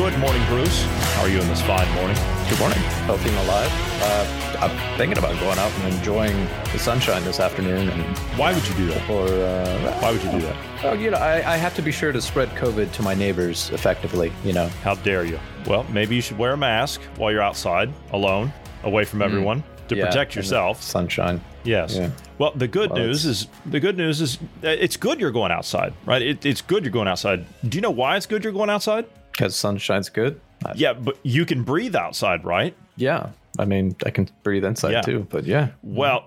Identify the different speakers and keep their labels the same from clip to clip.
Speaker 1: Good morning, Bruce. How are you in this fine morning?
Speaker 2: Good morning. Healthy and alive. Uh, I'm thinking about going out and enjoying the sunshine this afternoon. And
Speaker 1: Why would you do that?
Speaker 2: or uh,
Speaker 1: Why would you do that?
Speaker 2: oh, you know, I, I have to be sure to spread COVID to my neighbors effectively. You know,
Speaker 1: How dare you? Well, maybe you should wear a mask while you're outside, alone, away from everyone, to
Speaker 2: Mm. Yeah,
Speaker 1: protect yourself.
Speaker 2: Sunshine.
Speaker 1: Yes.
Speaker 2: Yeah.
Speaker 1: Well, the good
Speaker 2: Well,
Speaker 1: news is the good news is uh, it's good you're going outside, right? It, it's good you're going outside. Do you know why it's good you're going outside?
Speaker 2: Because sunshine's good. I-
Speaker 1: Yeah, but you can breathe outside, right?
Speaker 2: yeah. I mean, I can breathe inside
Speaker 1: Yeah.
Speaker 2: too. But yeah.
Speaker 1: Well,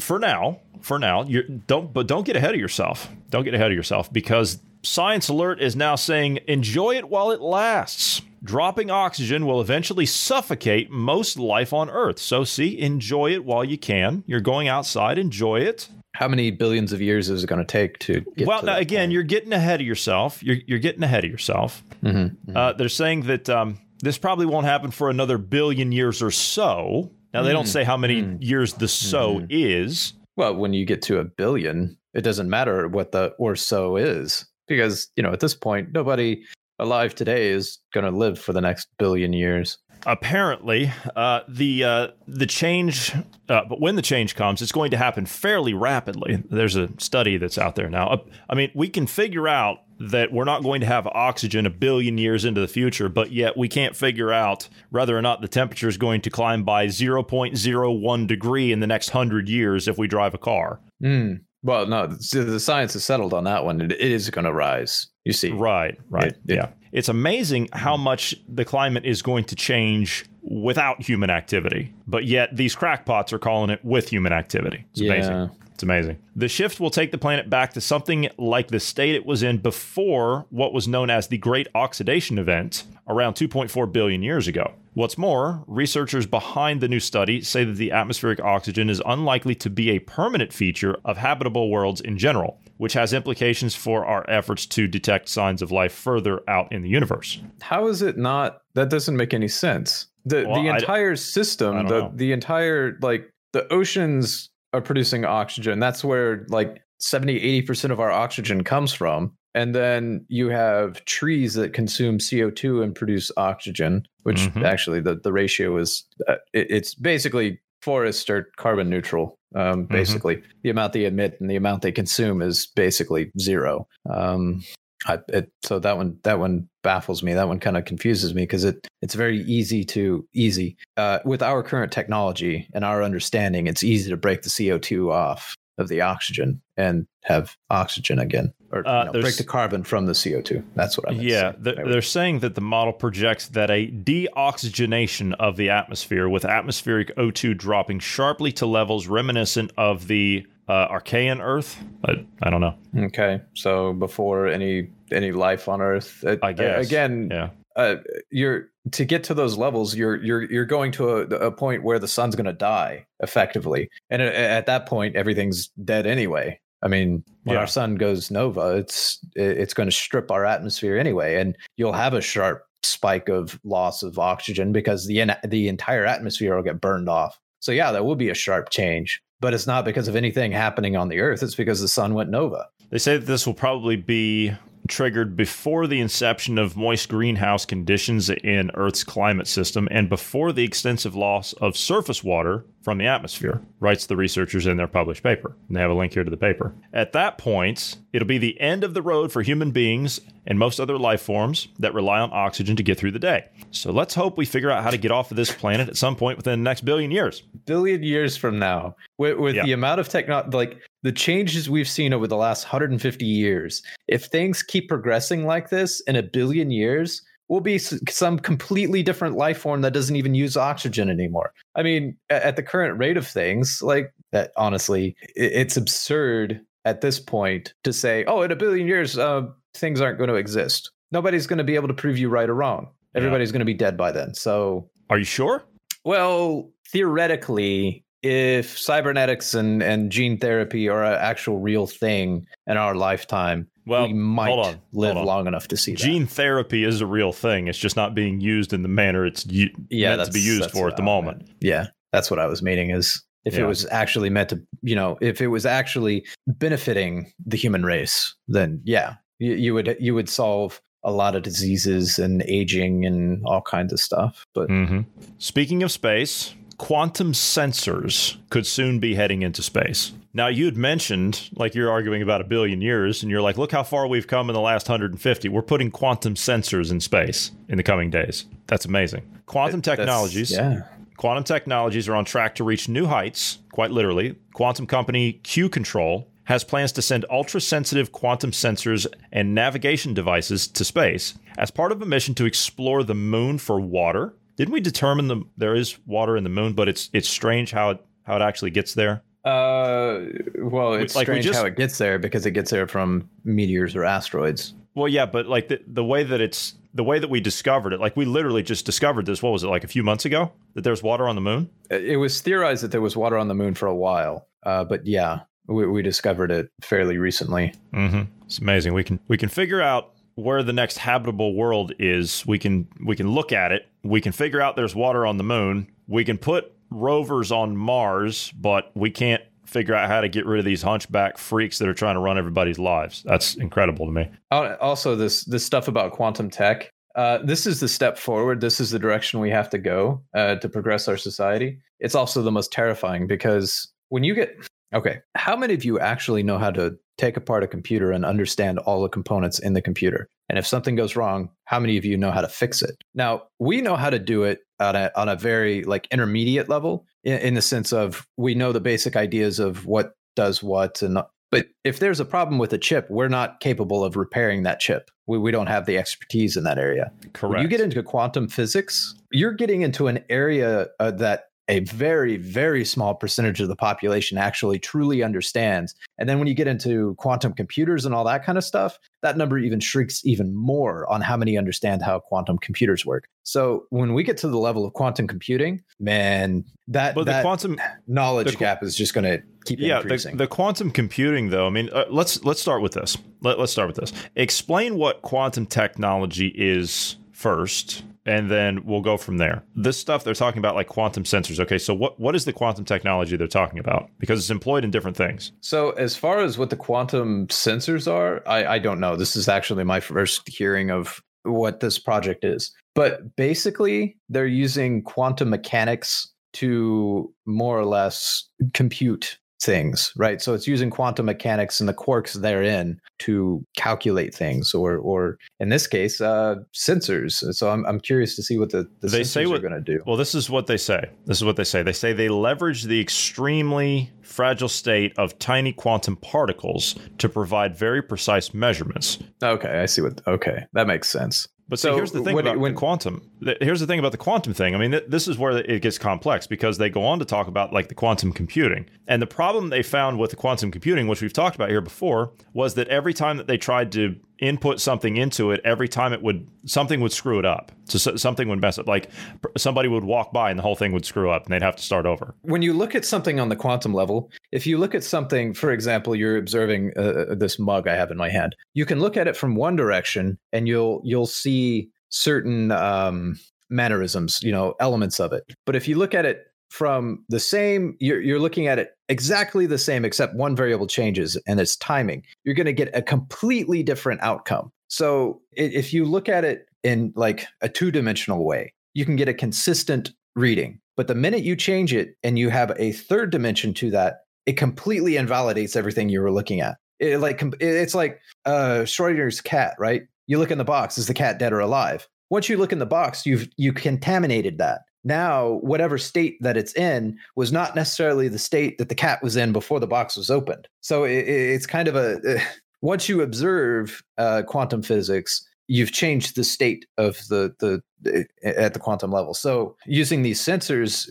Speaker 1: for now, for now, you don't but don't get ahead of yourself. Don't get ahead of yourself because Science Alert is now saying enjoy it while it lasts. Dropping oxygen will eventually suffocate most life on Earth. So see, enjoy it while you can. You're going outside, enjoy it.
Speaker 2: How many billions of years is it going to take to get
Speaker 1: well,
Speaker 2: to
Speaker 1: now again,
Speaker 2: point?
Speaker 1: you're getting ahead of yourself. You're you're getting ahead of yourself.
Speaker 2: Mm-hmm,
Speaker 1: Uh, they're saying that um, this probably won't happen for another billion years or so. Now they
Speaker 2: Mm.
Speaker 1: don't say how many years the so
Speaker 2: Mm-hmm.
Speaker 1: is.
Speaker 2: Well, when you get to a billion, it doesn't matter what the or so is because, you know, at this point, nobody alive today is going to live for the next billion years.
Speaker 1: Apparently uh, the uh, the change uh, but when the change comes it's going to happen fairly rapidly there's a study that's out there now Uh, i mean we can figure out that we're not going to have oxygen a billion years into the future but yet we can't figure out whether or not the temperature is going to climb by 0.01 degree in the next 100 years if we drive a car
Speaker 2: Mm. Well, no, the, science is settled on that one. It, it is going to rise. You see,
Speaker 1: Right, right.
Speaker 2: It- it-
Speaker 1: yeah. It's amazing how much the climate is going to change without human activity. But yet these crackpots are calling it with human activity. It's
Speaker 2: Yeah.
Speaker 1: amazing. It's amazing. The shift will take the planet back to something like the state it was in before what was known as the Great Oxidation Event around 2.4 billion years ago. What's more, researchers behind the new study say that the atmospheric oxygen is unlikely to be a permanent feature of habitable worlds in general, which has implications for our efforts to detect signs of life further out in the universe.
Speaker 2: how is it not? That doesn't make any sense. The
Speaker 1: Well,
Speaker 2: the entire
Speaker 1: I
Speaker 2: system, the
Speaker 1: know.
Speaker 2: the entire like the oceans are producing oxygen. That's where like 70 80% of our oxygen comes from. And then you have trees that consume CO2 and produce oxygen, which
Speaker 1: Mhm.
Speaker 2: actually the, the ratio is, uh, it, it's basically forests are carbon neutral. Um,
Speaker 1: Mm-hmm.
Speaker 2: basically, the amount they emit and the amount they consume is basically zero. Um, I, it, so that one that one baffles me. That one kind of confuses me because it it's very easy to easy uh, with our current technology and our understanding. It's easy to break the CO two off of the oxygen and have oxygen again, or
Speaker 1: Uh,
Speaker 2: break the carbon from the CO two. That's what I meant
Speaker 1: Yeah,
Speaker 2: say.
Speaker 1: they're, they're saying that the model projects that a deoxygenation of the atmosphere, with atmospheric O2 dropping sharply to levels reminiscent of the uh, Archean Earth. I, I don't know.
Speaker 2: Okay, so before any any life on Earth, uh,
Speaker 1: I guess.
Speaker 2: again,
Speaker 1: Yeah.
Speaker 2: uh, you're to get to those levels you're you're you're going to a, a point where the sun's going to die effectively and a- at that point everything's dead anyway i mean when
Speaker 1: Yeah.
Speaker 2: our sun goes nova it's it's going to strip our atmosphere anyway and you'll have a sharp spike of loss of oxygen because the the entire atmosphere will get burned off so yeah there will be a sharp change but it's not because of anything happening on the earth it's because the sun went nova
Speaker 1: They say that this will probably be triggered before the inception of moist greenhouse conditions in Earth's climate system and before the extensive loss of surface water from the atmosphere, writes the researchers in their published paper. And they have a link here to the paper. At that point, it'll be the end of the road for human beings and most other life forms that rely on oxygen to get through the day. So let's hope we figure out how to get off of this planet at some point within the next billion years.
Speaker 2: billion years from now with, with
Speaker 1: Yeah.
Speaker 2: the amount of technology like the changes we've seen over the last 150 years if things keep progressing like this in a billion years we'll be some completely different life form that doesn't even use oxygen anymore i mean at the current rate of things like that honestly it's absurd at this point to say oh in a billion years uh, things aren't going to exist nobody's going to be able to prove you right or wrong. Everybody's going to be dead by then. So,
Speaker 1: Are you sure?
Speaker 2: well, theoretically, if cybernetics and, and gene therapy are an actual real thing in our lifetime,
Speaker 1: Well,
Speaker 2: we might
Speaker 1: hold on,
Speaker 2: live
Speaker 1: hold on.
Speaker 2: long enough to see that.
Speaker 1: Gene therapy is a real thing. It's just not being used in the manner it's u-
Speaker 2: yeah,
Speaker 1: meant to be used for at the
Speaker 2: I
Speaker 1: moment.
Speaker 2: meant. Yeah, that's what I was meaning. Is if
Speaker 1: Yeah.
Speaker 2: it was actually meant to, you know, if it was actually benefiting the human race, then yeah, you, you would you would solve a lot of diseases and aging and all kinds of stuff. But
Speaker 1: hmm Speaking of space, quantum sensors could soon be heading into space. Now, you had mentioned, like you're arguing about a billion years, and you're like, look how far we've come in the last 150. We're putting quantum sensors in space in the coming days. That's amazing. Quantum
Speaker 2: that's-
Speaker 1: technologies.
Speaker 2: yeah,
Speaker 1: Quantum technologies are on track to reach new heights, quite literally. Quantum company Q-CTRL has plans to send ultra sensitive quantum sensors and navigation devices to space as part of a mission to explore the moon for water. Didn't we determine the, there is water in the moon, but it's it's strange how it how it actually gets there?
Speaker 2: Uh, well, it's
Speaker 1: like,
Speaker 2: strange
Speaker 1: just-
Speaker 2: how it gets there because it gets there from meteors or asteroids.
Speaker 1: Well, yeah, but like the, the way that it's the way that we discovered it, like we literally just discovered this. What was it like a few months ago that there's water on the moon?
Speaker 2: It was theorized that there was water on the moon for a while, uh, but yeah, we, we discovered it fairly recently.
Speaker 1: Mm-hmm. It's amazing. We can we can figure out where the next habitable world is. We can we can look at it. We can figure out there's water on the moon. We can put rovers on Mars, but we can't figure out how to get rid of these hunchback freaks that are trying to run everybody's lives. That's incredible to me.
Speaker 2: Also, this this stuff about quantum tech. Uh, this is the step forward. This is the direction we have to go uh, to progress our society. It's also the most terrifying because when you get okay, how many of you actually know how to take apart a computer and understand all the components in the computer? And if something goes wrong, how many of you know how to fix it? Now we know how to do it on a on a very like intermediate level in, in the sense of we know the basic ideas of what does what and but if there's a problem with a chip, we're not capable of repairing that chip. We, we don't have the expertise in that area.
Speaker 1: Correct.
Speaker 2: When you get into quantum physics, you're getting into an area uh, that a very, very small percentage of the population actually truly understands. And then when you get into quantum computers and all that kind of stuff, that number even shrinks even more on how many understand how quantum computers work. So when we get to the level of quantum computing, man, that,
Speaker 1: but the quantum
Speaker 2: knowledge
Speaker 1: the
Speaker 2: gap is just going to keep
Speaker 1: yeah the,
Speaker 2: increasing.
Speaker 1: the quantum computing though i mean uh, let's let's start with this Let, let's start with this explain what quantum technology is first and then we'll go from there this stuff they're talking about like quantum sensors okay so what what is the quantum technology they're talking about because it's employed in different things
Speaker 2: So, as far as what the quantum sensors are, I, I don't know. This is actually my first hearing of what this project is. But basically, they're using quantum mechanics to more or less compute things, right? So it's using quantum mechanics and the quarks therein to calculate things, or, or in this case, uh, sensors. So I'm, I'm curious to see what the, the
Speaker 1: They
Speaker 2: sensors
Speaker 1: say
Speaker 2: are
Speaker 1: what-
Speaker 2: going to do.
Speaker 1: well this is what they say this is what they say they say they leverage the extremely fragile state of tiny quantum particles to provide very precise measurements
Speaker 2: Okay, I see what. Okay, that makes sense.
Speaker 1: But see,
Speaker 2: So
Speaker 1: here's the thing
Speaker 2: when-
Speaker 1: about
Speaker 2: when-
Speaker 1: the quantum. Here's the thing about the quantum thing. I mean, th- this is where it gets complex because they go on to talk about like the quantum computing. And the problem they found with the quantum computing, which we've talked about here before, was that every time that they tried to input something into it, every time it would something would screw it up. So, so something would mess up. Like pr- somebody would walk by and the whole thing would screw up, and they'd have to start over.
Speaker 2: when you look at something on the quantum level, if you look at something, for example, you're observing uh, this mug I have in my hand. You can look at it from one direction, and you'll you'll see certain um, mannerisms, you know, elements of it. But if you look at it from the same, you're you're looking at it exactly the same, except one variable changes, and it's timing. You're going to get a completely different outcome. So if you look at it in like a two dimensional way, you can get a consistent reading. But the minute you change it and you have a third dimension to that, it completely invalidates everything you were looking at. It like it's like uh, Schrodinger's cat, right? You look in the box, is the cat dead or alive? Once you look in the box, you've you contaminated that. Now, whatever state that it's in was not necessarily the state that the cat was in before the box was opened. So it, it- it's kind of a once you observe uh, quantum physics, you've changed the state of the the at the quantum level. So using these sensors,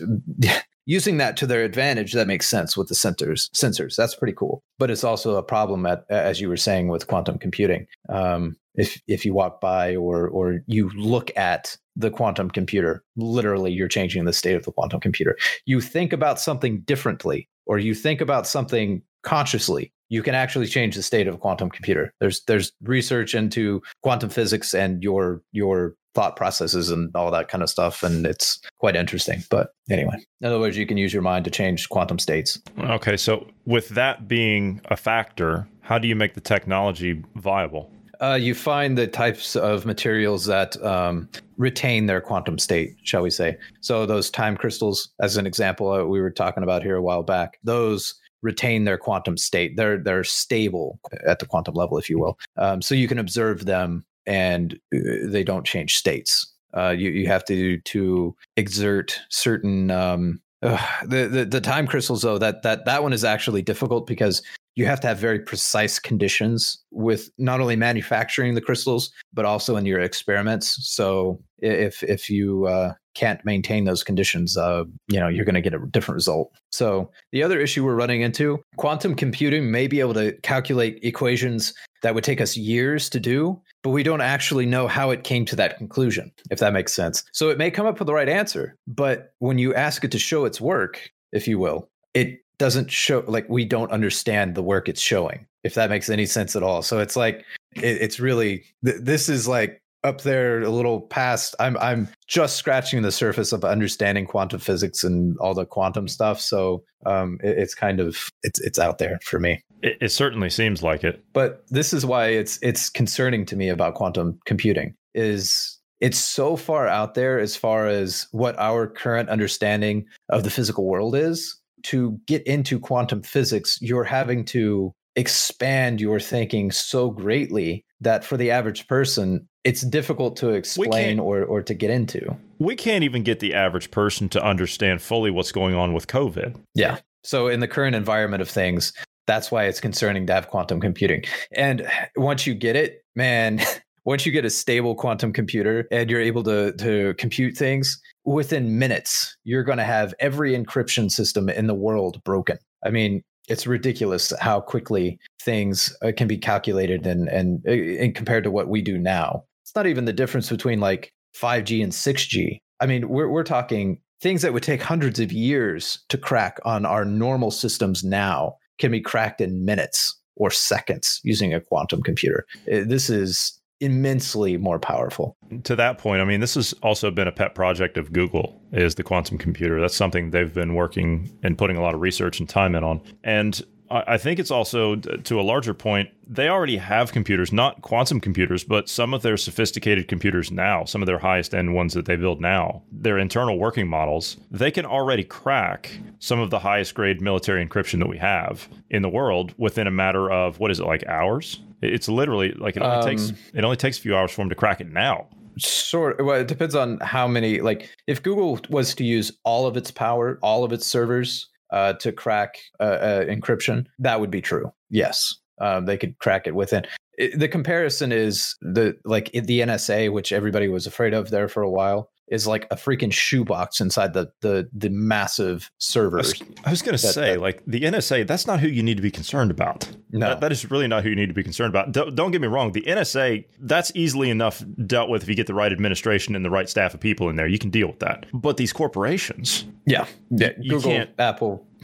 Speaker 2: using that to their advantage, that makes sense with the sensors. Sensors, that's pretty cool. But it's also a problem at, as you were saying, with quantum computing. Um, if if you walk by or or you look at the quantum computer, literally you're changing the state of the quantum computer. You think about something differently, or you think about something consciously, you can actually change the state of a quantum computer. There's there's research into quantum physics and your your thought processes and all that kind of stuff, and it's quite interesting. But anyway, in other words, you can use your mind to change quantum states.
Speaker 1: Okay, so with that being a factor, how do you make the technology viable?
Speaker 2: Uh, you find the types of materials that um, retain their quantum state, shall we say. So, those time crystals, as an example, uh, we were talking about here a while back, those retain their quantum state. They're they're stable at the quantum level, if you will. Um, so you can observe them, and uh, they don't change states. Uh, you you have to to exert certain um, uh, the, the the time crystals though that that that one is actually difficult because you have to have very precise conditions with not only manufacturing the crystals but also in your experiments so if if you uh, can't maintain those conditions uh, you know you're going to get a different result so the other issue we're running into quantum computing may be able to calculate equations that would take us years to do but we don't actually know how it came to that conclusion if that makes sense. So it may come up with the right answer but when you ask it to show its work if you will it doesn't show like we don't understand the work it's showing if that makes any sense at all. So it's like it, it's really th- this is like up there a little past i'm i'm just scratching the surface of understanding quantum physics and all the quantum stuff. So um it, it's kind of it's it's out there for me.
Speaker 1: It, it certainly seems like it.
Speaker 2: But this is why it's it's concerning to me about quantum computing is it's so far out there as far as what our current understanding of the physical world is. To get into quantum physics, you're having to expand your thinking so greatly that for the average person, it's difficult to explain or, or to get into.
Speaker 1: We can't even get the average person to understand fully what's going on with COVID.
Speaker 2: Yeah. So, in the current environment of things, that's why it's concerning to have quantum computing. And once you get it, man, once you get a stable quantum computer and you're able to, to compute things, within minutes, you're going to have every encryption system in the world broken. I mean, it's ridiculous how quickly things uh, can be calculated and, and uh, and compared to what we do now. It's not even the difference between like 5G and 6G. I mean, we're we're talking things that would take hundreds of years to crack on our normal systems now can be cracked in minutes or seconds using a quantum computer. Uh, this is immensely more powerful.
Speaker 1: To that point, I mean, this has also been a pet project of Google is the quantum computer. That's something they've been working and putting a lot of research and time in on. And I think it's also to a larger point, they already have computers, not quantum computers, but some of their sophisticated computers now, some of their highest end ones that they build now, their internal working models, they can already crack some of the highest grade military encryption that we have in the world within a matter of what is it like hours? It's literally like it only um, takes it only takes a few hours for them to crack it now.
Speaker 2: Sure. Well, it depends on how many. Like, if Google was to use all of its power, all of its servers uh, to crack uh, encryption, that would be true. Yes, um, they could crack it within. It, the comparison is the like the NSA, which everybody was afraid of there for a while is like a freaking shoebox inside the the the massive servers.
Speaker 1: I was, I was going to say, that, like the NSA, that's not who you need to be concerned about. No, that, that is really not who you need to be concerned about. Don't, don't, get me wrong, the NSA that's easily enough dealt with if you get the right administration and the right staff of people in there. You can deal with that. But these corporations,
Speaker 2: yeah, yeah, Google, Apple,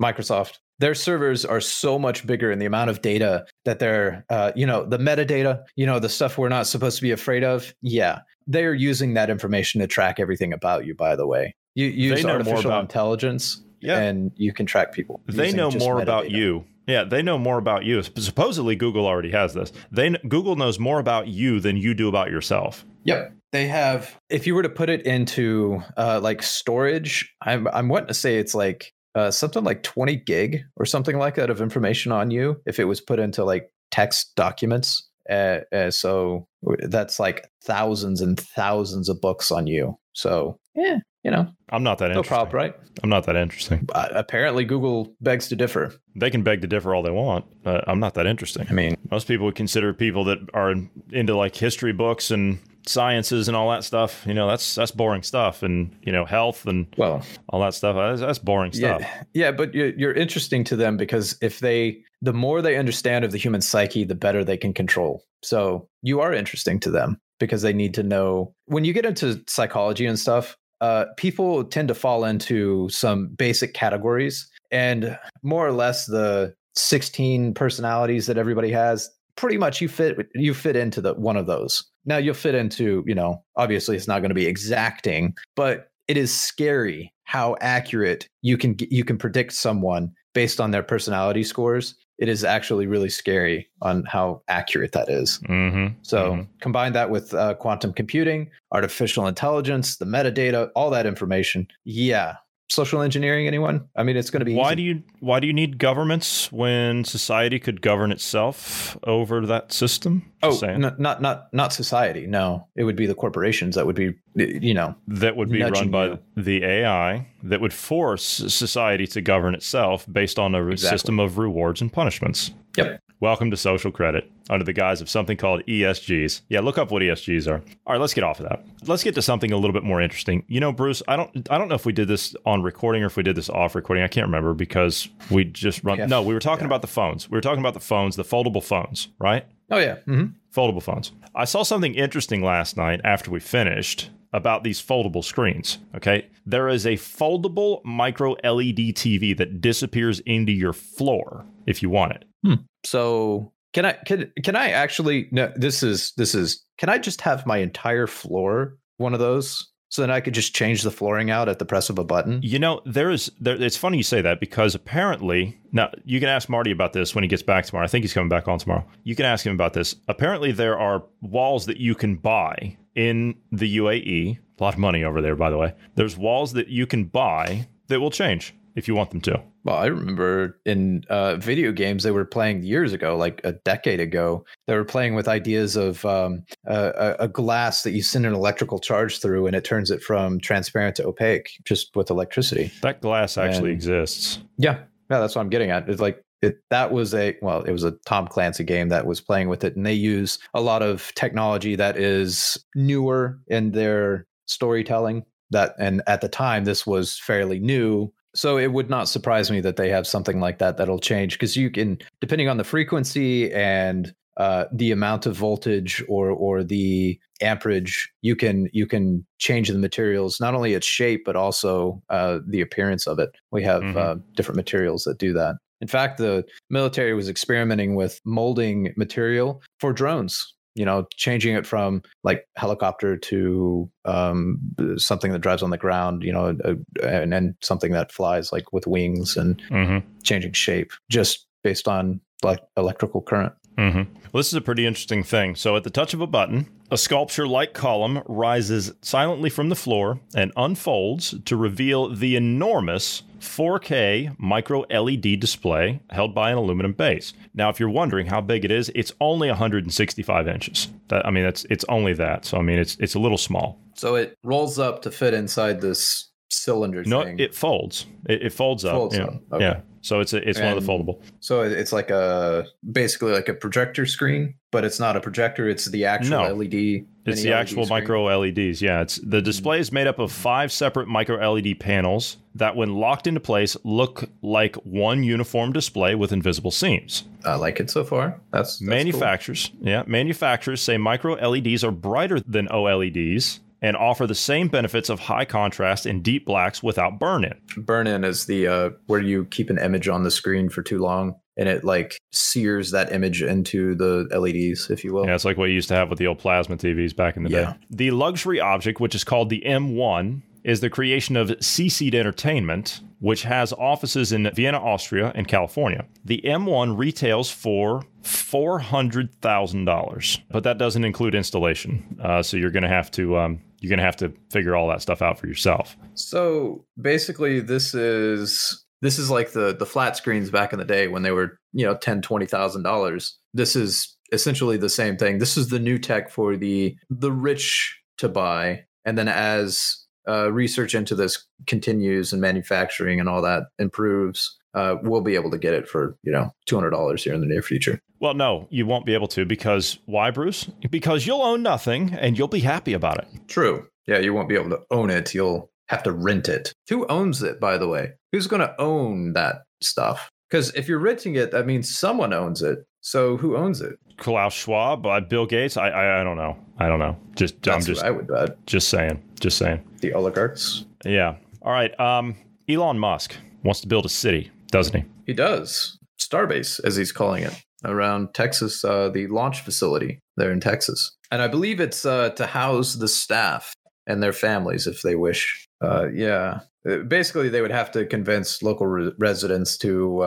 Speaker 2: Microsoft, their servers are so much bigger and the amount of data that they're uh, you know the metadata you know the stuff we're not supposed to be afraid of yeah they're using that information to track everything about you by the way. You use artificial about, intelligence yeah. and you can track people
Speaker 1: they know more metadata. about you. Yeah they know more about you. Supposedly google already has this. They google knows more about you than you do about yourself.
Speaker 2: Yep. They have if you were to put it into uh, like storage i'm i'm wanting to say it's like uh, something like 20 gig or something like that of information on you if it was put into like text documents. Uh, uh, so that's like thousands and thousands of books on you. So yeah, you know,
Speaker 1: I'm not that no
Speaker 2: problem, right?
Speaker 1: I'm not that interesting.
Speaker 2: Uh, apparently, Google begs to differ.
Speaker 1: They can beg to differ all they want. I'm not that interesting.
Speaker 2: I mean,
Speaker 1: most people would consider people that are into like history books and sciences and all that stuff. You know, that's that's boring stuff, and you know, health and
Speaker 2: well,
Speaker 1: all that stuff. That's, that's boring stuff.
Speaker 2: Yeah, yeah, but you're, you're interesting to them because if they, the more they understand of the human psyche, the better they can control. So you are interesting to them because they need to know. When you get into psychology and stuff, uh, people tend to fall into some basic categories, and more or less the 16 personalities that everybody has pretty much you fit you fit into the one of those now you'll fit into you know obviously it's not going to be exacting but it is scary how accurate you can you can predict someone based on their personality scores it is actually really scary on how accurate that is.
Speaker 1: Mm-hmm.
Speaker 2: So
Speaker 1: mm-hmm.
Speaker 2: combine that with uh, quantum computing, artificial intelligence, the metadata, all that information. Yeah, social engineering anyone i mean it's going to be
Speaker 1: why
Speaker 2: easy.
Speaker 1: do you why do you need governments when society could govern itself over that system
Speaker 2: oh n- not not not society no it would be the corporations that would be you know
Speaker 1: that would be run by you. the ai that would force society to govern itself based on a exactly. system of rewards and punishments
Speaker 2: yep
Speaker 1: Welcome to social credit under the guise of something called ESGs. Yeah, look up what ESGs are. All right, let's get off of that. Let's get to something a little bit more interesting. You know, Bruce, I don't I don't know if we did this on recording or if we did this off recording. I can't remember because we just run No, we were talking yeah. about the phones. We were talking about the phones, the foldable phones, right?
Speaker 2: Oh yeah. Mm-hmm.
Speaker 1: Foldable phones. I saw something interesting last night after we finished about these foldable screens. Okay. There is a foldable micro LED TV that disappears into your floor if you want it.
Speaker 2: Hmm. So can I can can I actually no this is this is can I just have my entire floor one of those? So then I could just change the flooring out at the press of a button.
Speaker 1: You know, there is there it's funny you say that because apparently now you can ask Marty about this when he gets back tomorrow. I think he's coming back on tomorrow. You can ask him about this. Apparently there are walls that you can buy in the UAE. A lot of money over there, by the way. There's walls that you can buy that will change if you want them to.
Speaker 2: Well, I remember in uh, video games they were playing years ago, like a decade ago. They were playing with ideas of um, a, a, glass that you send an electrical charge through, and it turns it from transparent to opaque just with electricity.
Speaker 1: That glass actually and, exists.
Speaker 2: Yeah, yeah, that's what I'm getting at. It's like it, that was a well, it was a Tom Clancy game that was playing with it, and they use a lot of technology that is newer in their storytelling. That and at the time, this was fairly new so it would not surprise me that they have something like that that'll change because you can, depending on the frequency and uh, the amount of voltage or or the amperage, you can you can change the materials, not only its shape but also uh, the appearance of it. We have mm-hmm. uh, different materials that do that. In fact, the military was experimenting with molding material for drones you know changing it from like helicopter to um, something that drives on the ground you know and then something that flies like with wings and mm-hmm. changing shape just based on like electrical current
Speaker 1: mm-hmm. well this is a pretty interesting thing so at the touch of a button a sculpture like column rises silently from the floor and unfolds to reveal the enormous 4K micro LED display held by an aluminum base. Now, if you're wondering how big it is, it's only 165 inches. That, I mean, it's it's only that. So I mean, it's it's a little small.
Speaker 2: So it rolls up to fit inside this cylinder
Speaker 1: no,
Speaker 2: thing.
Speaker 1: it folds. It, it folds up. Folds yeah. Up. Okay. yeah. So it's a, it's and one of the foldable.
Speaker 2: So it's like a basically like a projector screen, but it's not a projector. It's the actual no, LED.
Speaker 1: It's the LED actual screen. micro LEDs. Yeah, it's the display is made up of five separate micro LED panels that, when locked into place, look like one uniform display with invisible seams.
Speaker 2: I like it so far. That's, that's
Speaker 1: manufacturers.
Speaker 2: Cool.
Speaker 1: Yeah, manufacturers say micro LEDs are brighter than OLEDs and offer the same benefits of high contrast and deep blacks without burn in.
Speaker 2: Burn in is the uh, where you keep an image on the screen for too long and it like sears that image into the LEDs, if you will.
Speaker 1: Yeah, it's like what you used to have with the old plasma TVs back in the yeah. day. The luxury object, which is called the M1, is the creation of C SEED Entertainment, which has offices in Vienna, Austria, and California. The M1 retails for $400,000, but that doesn't include installation. Uh, so you're going to have to um, you're going to have to figure all that stuff out for yourself.
Speaker 2: So basically, this is this is like the the flat screens back in the day when they were you know ten twenty thousand dollars. This is essentially the same thing. This is the new tech for the the rich to buy, and then as uh, research into this continues and manufacturing and all that improves, uh, we'll be able to get it for you know two hundred dollars here in the near future.
Speaker 1: Well, no, you won't be able to because why, Bruce? Because you'll own nothing and you'll be happy about it.
Speaker 2: True. Yeah, you won't be able to own it. You'll have to rent it. Who owns it, by the way? Who's going to own that stuff? Because if you're renting it, that means someone owns it. So who owns it?
Speaker 1: Klaus Schwab, uh, Bill Gates. I, I, I don't know. I don't know. Just
Speaker 2: That's
Speaker 1: I'm just
Speaker 2: I would bet.
Speaker 1: just saying. Just saying.
Speaker 2: The oligarchs.
Speaker 1: Yeah. All right. Um, Elon Musk wants to build a city, doesn't he?
Speaker 2: He does. Starbase, as he's calling it, around Texas, uh, the launch facility there in Texas. And I believe it's uh, to house the staff and their families if they wish. Uh, yeah. Uh, Basically, they would have to convince local re- residents to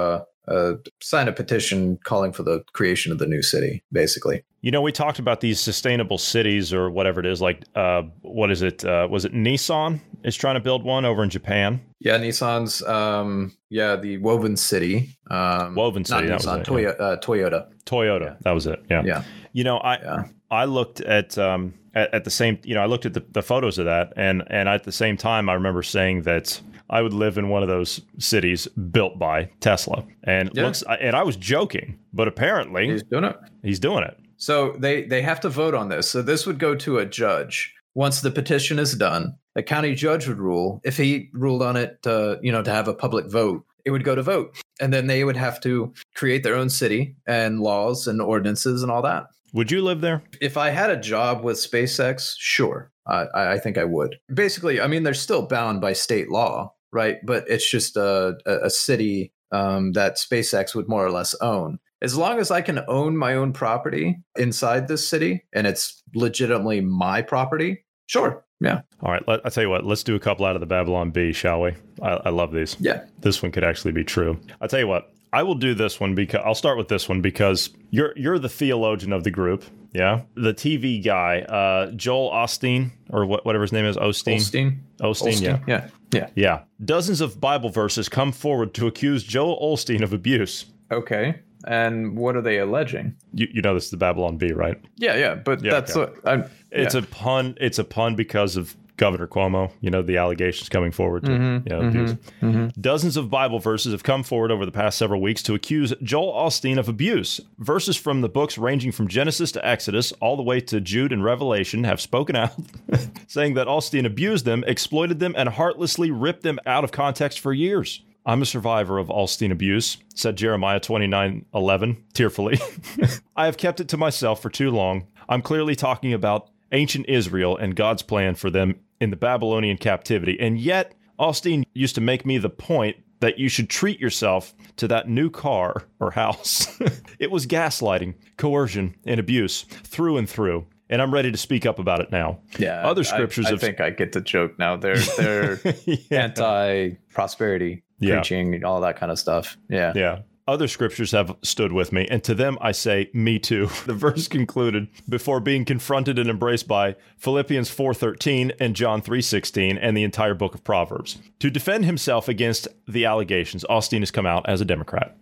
Speaker 2: uh, sign a petition calling for the creation of the new city, basically.
Speaker 1: You know, we talked about these sustainable cities or whatever it is. Like, uh, what is it? Uh, was it Nissan is trying to build one over in Japan?
Speaker 2: Yeah, Nissan's, um, yeah, the Woven City. Um,
Speaker 1: Woven
Speaker 2: not
Speaker 1: City, that was
Speaker 2: Nissan,
Speaker 1: it,
Speaker 2: Toyo- uh, Toyota.
Speaker 1: Toyota.
Speaker 2: Yeah.
Speaker 1: That was it. Yeah.
Speaker 2: Yeah.
Speaker 1: You know, I
Speaker 2: Yeah.
Speaker 1: I looked at um at, at the same you know I looked at the, the photos of that and and at the same time I remember saying that I would live in one of those cities built by Tesla and
Speaker 2: Yeah.
Speaker 1: looks and I was joking but apparently
Speaker 2: He's doing it.
Speaker 1: he's doing it.
Speaker 2: So they they have to vote on this. So this would go to a judge. Once the petition is done, a county judge would rule. If he ruled on it, uh, you know, to have a public vote, it would go to vote, and then they would have to create their own city and laws and ordinances and all that.
Speaker 1: Would you live there?
Speaker 2: If I had a job with SpaceX, sure, I, I I think I would. Basically, I mean, they're still bound by state law, right? But it's just a a, city um, that SpaceX would more or less own. As long as I can own my own property inside this city and it's legitimately my property, sure, yeah,
Speaker 1: All right, let, I tell you what. Let's do a couple out of the Babylon Bee, shall we? I, I love these.
Speaker 2: yeah,
Speaker 1: This one could actually be true. I'll tell you what. I will do this one because I'll start with this one because you're you're the theologian of the group, yeah. The TV guy, uh, Joel Osteen or what, whatever his name is, Osteen.
Speaker 2: Osteen,
Speaker 1: Osteen, yeah.
Speaker 2: yeah, yeah.
Speaker 1: Yeah. Dozens of Bible verses come forward to accuse Joel Osteen of abuse.
Speaker 2: Okay, and what are they alleging?
Speaker 1: You, you know this is the Babylon Bee, right?
Speaker 2: Yeah, yeah, but
Speaker 1: Yeah,
Speaker 2: that's
Speaker 1: okay.
Speaker 2: what I'm.
Speaker 1: It's
Speaker 2: yeah.
Speaker 1: a pun. It's a pun because of Governor Cuomo. You know the allegations coming forward to
Speaker 2: Mhm,
Speaker 1: you know, abuse.
Speaker 2: mhm.
Speaker 1: Dozens of Bible verses have come forward over the past several weeks to accuse Joel Osteen of abuse. Verses from the books ranging from Genesis to Exodus, all the way to Jude and Revelation, have spoken out, saying that Osteen abused them, exploited them, and heartlessly ripped them out of context for years. I'm a survivor of Osteen abuse, said Jeremiah 29 11, tearfully. I have kept it to myself for too long. I'm clearly talking about ancient Israel and God's plan for them in the Babylonian captivity. And yet, Osteen used to make me the point that you should treat yourself to that new car or house. it was gaslighting, coercion, and abuse through and through. And I'm ready to speak up about it now.
Speaker 2: Yeah,
Speaker 1: Other
Speaker 2: I-
Speaker 1: scriptures
Speaker 2: I,
Speaker 1: have-
Speaker 2: think I get the joke now. They're they're
Speaker 1: yeah.
Speaker 2: anti-prosperity
Speaker 1: Yeah.
Speaker 2: preaching, and all that kind of stuff. Yeah.
Speaker 1: Yeah. Other scriptures have stood with me, and to them I say, "Me too." The verse concluded before being confronted and embraced by Philippians 4:13 and John 3:16 and the entire book of Proverbs. To defend himself against the allegations, Osteen has come out as a Democrat.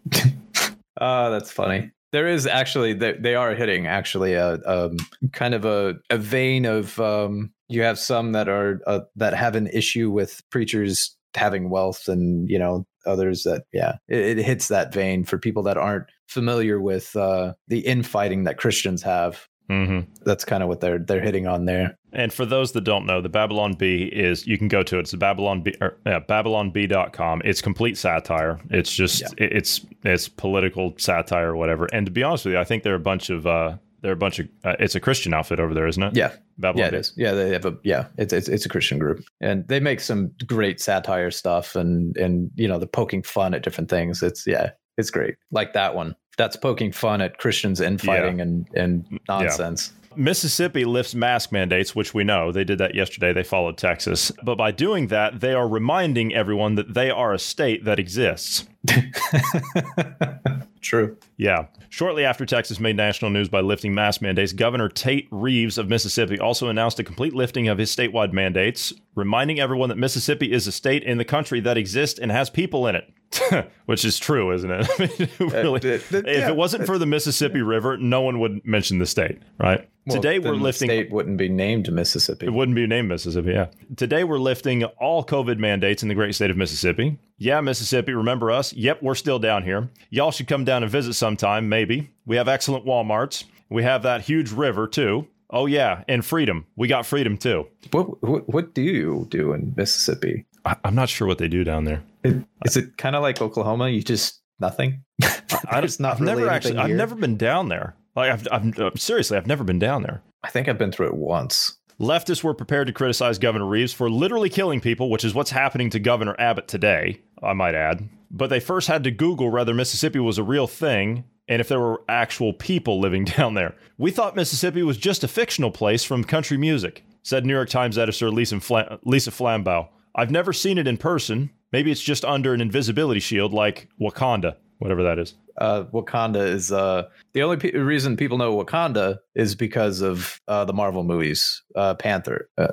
Speaker 2: Oh, that's funny. There is actually they, they are hitting actually a um, kind of a, a vein of um, you have some that are uh, that have an issue with preachers having wealth and you know others that yeah it, it hits that vein for people that aren't familiar with uh, the infighting that Christians have.
Speaker 1: hmm
Speaker 2: That's kind of what they're they're hitting on there.
Speaker 1: And for those that don't know, the Babylon Bee is you can go to it. It's the Babylon Bee, or, yeah, BabylonBee.com. It's complete satire. It's just
Speaker 2: Yeah.
Speaker 1: it- it's it's political satire or whatever. And to be honest with you, I think there are a bunch of uh, there are a bunch of uh, it's a Christian outfit over there, isn't it?
Speaker 2: Yeah,
Speaker 1: Babylon
Speaker 2: yeah, it
Speaker 1: Bee.
Speaker 2: Yeah, they have a yeah. It's it's it's a Christian group, and they make some great satire stuff, and and you know the poking fun at different things. It's yeah, it's great. Like that one. That's poking fun at Christians infighting and and nonsense.
Speaker 1: Mississippi lifts mask mandates, which we know they did that yesterday. They followed Texas, but by doing that, they are reminding everyone that they are a state that exists.
Speaker 2: True.
Speaker 1: Yeah. Shortly after Texas made national news by lifting mask mandates, Governor Tate Reeves of Mississippi also announced a complete lifting of his statewide mandates, reminding everyone that Mississippi is a state in the country that exists and has people in it. which is true, isn't it? I mean, really,
Speaker 2: Uh, th- th-
Speaker 1: if
Speaker 2: yeah,
Speaker 1: it wasn't for the Mississippi River, no one would mention the state, right?
Speaker 2: Well,
Speaker 1: Today we're
Speaker 2: then the
Speaker 1: lifting.
Speaker 2: State wouldn't be named Mississippi.
Speaker 1: It wouldn't be named Mississippi, yeah. Today we're lifting all COVID mandates in the great state of Mississippi. Yeah, Mississippi, remember us? Yep, we're still down here. Y'all should come down and visit sometime, maybe. We have excellent Walmarts. We have that huge river, too. Oh, yeah, and freedom. We got freedom, too.
Speaker 2: What, what what do you do in Mississippi?
Speaker 1: I- I'm not sure what they do down there.
Speaker 2: It, is it kind of like Oklahoma? You just nothing.
Speaker 1: I,
Speaker 2: There's not
Speaker 1: I've
Speaker 2: really
Speaker 1: never actually, I've
Speaker 2: here.
Speaker 1: never been down there. Like, I've, I've uh, seriously, I've never been down there.
Speaker 2: I think I've been through it once.
Speaker 1: Leftists were prepared to criticize Governor Reeves for literally killing people, which is what's happening to Governor Abbott today, I might add. But they first had to Google whether Mississippi was a real thing and if there were actual people living down there. We thought Mississippi was just a fictional place from country music, said New York Times editor Lisa, Fla- Lisa Flambeau. I've never seen it in person. Maybe it's just under an invisibility shield like Wakanda, whatever that is.
Speaker 2: Uh, Wakanda is uh, the only reason people know Wakanda is because of uh, the Marvel movies, uh, Panther, uh,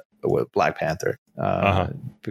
Speaker 2: Black Panther. Uh,
Speaker 1: Uh-huh.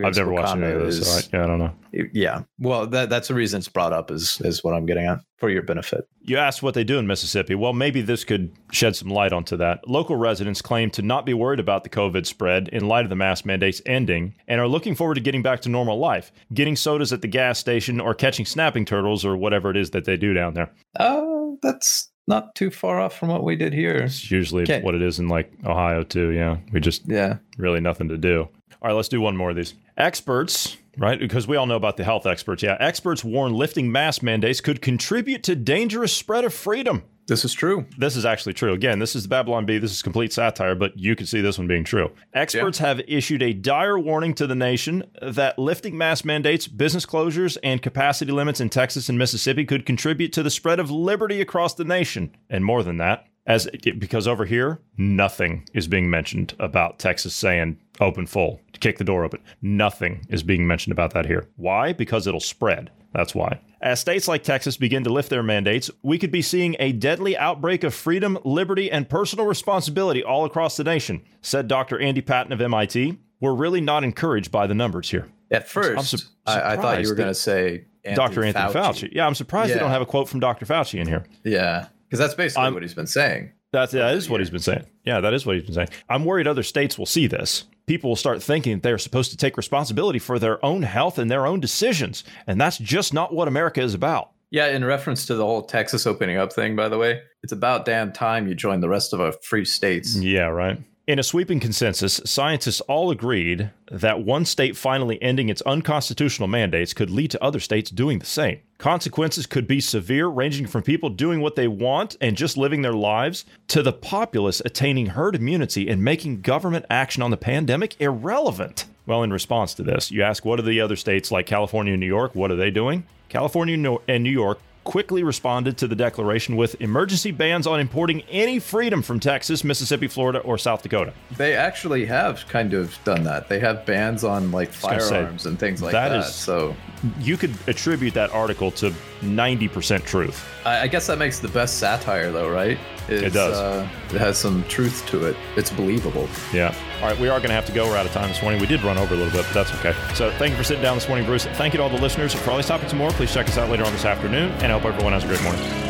Speaker 1: I've never watched any of
Speaker 2: Wakanda
Speaker 1: those. So I, yeah, I don't know.
Speaker 2: Yeah, well, that, that's the reason it's brought up. Is is what I'm getting at for your benefit.
Speaker 1: You asked what they do in Mississippi. Well, maybe this could shed some light onto that. Local residents claim to not be worried about the COVID spread in light of the mask mandates ending and are looking forward to getting back to normal life, getting sodas at the gas station or catching snapping turtles or whatever it is that they do down there.
Speaker 2: Uh, that's not too far off from what we did here.
Speaker 1: It's usually
Speaker 2: Okay.
Speaker 1: what it is in like Ohio too. Yeah, we just
Speaker 2: Yeah.
Speaker 1: really nothing to do. All right, let's do one more of these. Experts, right? Because we all know about the health experts. Yeah, experts warn lifting mask mandates could contribute to dangerous spread of freedom.
Speaker 2: This is true.
Speaker 1: this is actually true. Again, this is the Babylon Bee. This is complete satire, but you can see this one being true. Experts have issued a dire warning to the nation that lifting mask mandates, business closures, and capacity limits in Texas and Mississippi could contribute to the spread of liberty across the nation. And more than that, as because over here, nothing is being mentioned about Texas saying open full, to kick the door open. Nothing is being mentioned about that here. Why? Because it'll spread. That's why. As states like Texas begin to lift their mandates, we could be seeing a deadly outbreak of freedom, liberty, and personal responsibility all across the nation, said Dr. Andy Patton of MIT. We're really not encouraged by the numbers here.
Speaker 2: At first,
Speaker 1: su-
Speaker 2: I, I thought you were going to say
Speaker 1: Dr. Anthony Fauci. Yeah, I'm surprised they don't have a quote from Dr. Fauci in here.
Speaker 2: Yeah, because that's basically
Speaker 1: I'm-
Speaker 2: what he's been saying.
Speaker 1: That's, that is what he's been saying. Yeah, that is what he's been saying. I'm worried other states will see this. People will start thinking that they're supposed to take responsibility for their own health and their own decisions. And that's just not what America is about.
Speaker 2: Yeah, in reference to the whole Texas opening up thing, by the way, it's about damn time you join the rest of our free states.
Speaker 1: Yeah, right. In a sweeping consensus, scientists all agreed that one state finally ending its unconstitutional mandates could lead to other states doing the same. Consequences could be severe, ranging from people doing what they want and just living their lives to the populace attaining herd immunity and making government action on the pandemic irrelevant. Well, in response to this, you ask what are the other states like California and New York? What are they doing? California and New York quickly responded to the declaration with emergency bans on importing any freedom from Texas, Mississippi, Florida, or South Dakota.
Speaker 2: They actually have kind of done that. They have bans on like
Speaker 1: gonna say,
Speaker 2: firearms and things like that.
Speaker 1: that is-
Speaker 2: so
Speaker 1: You could attribute that article to 90% truth.
Speaker 2: I, I guess that makes the best satire, though, right? It's,
Speaker 1: It does.
Speaker 2: Uh, it has some truth to it. It's believable.
Speaker 1: Yeah. All right, we are going to have to go. We're out of time this morning. We did run over a little bit, but that's okay. So thank you for sitting down this morning, Bruce. Thank you to all the listeners. For all these topics and more, please check us out later on this afternoon, and I hope everyone has a great morning.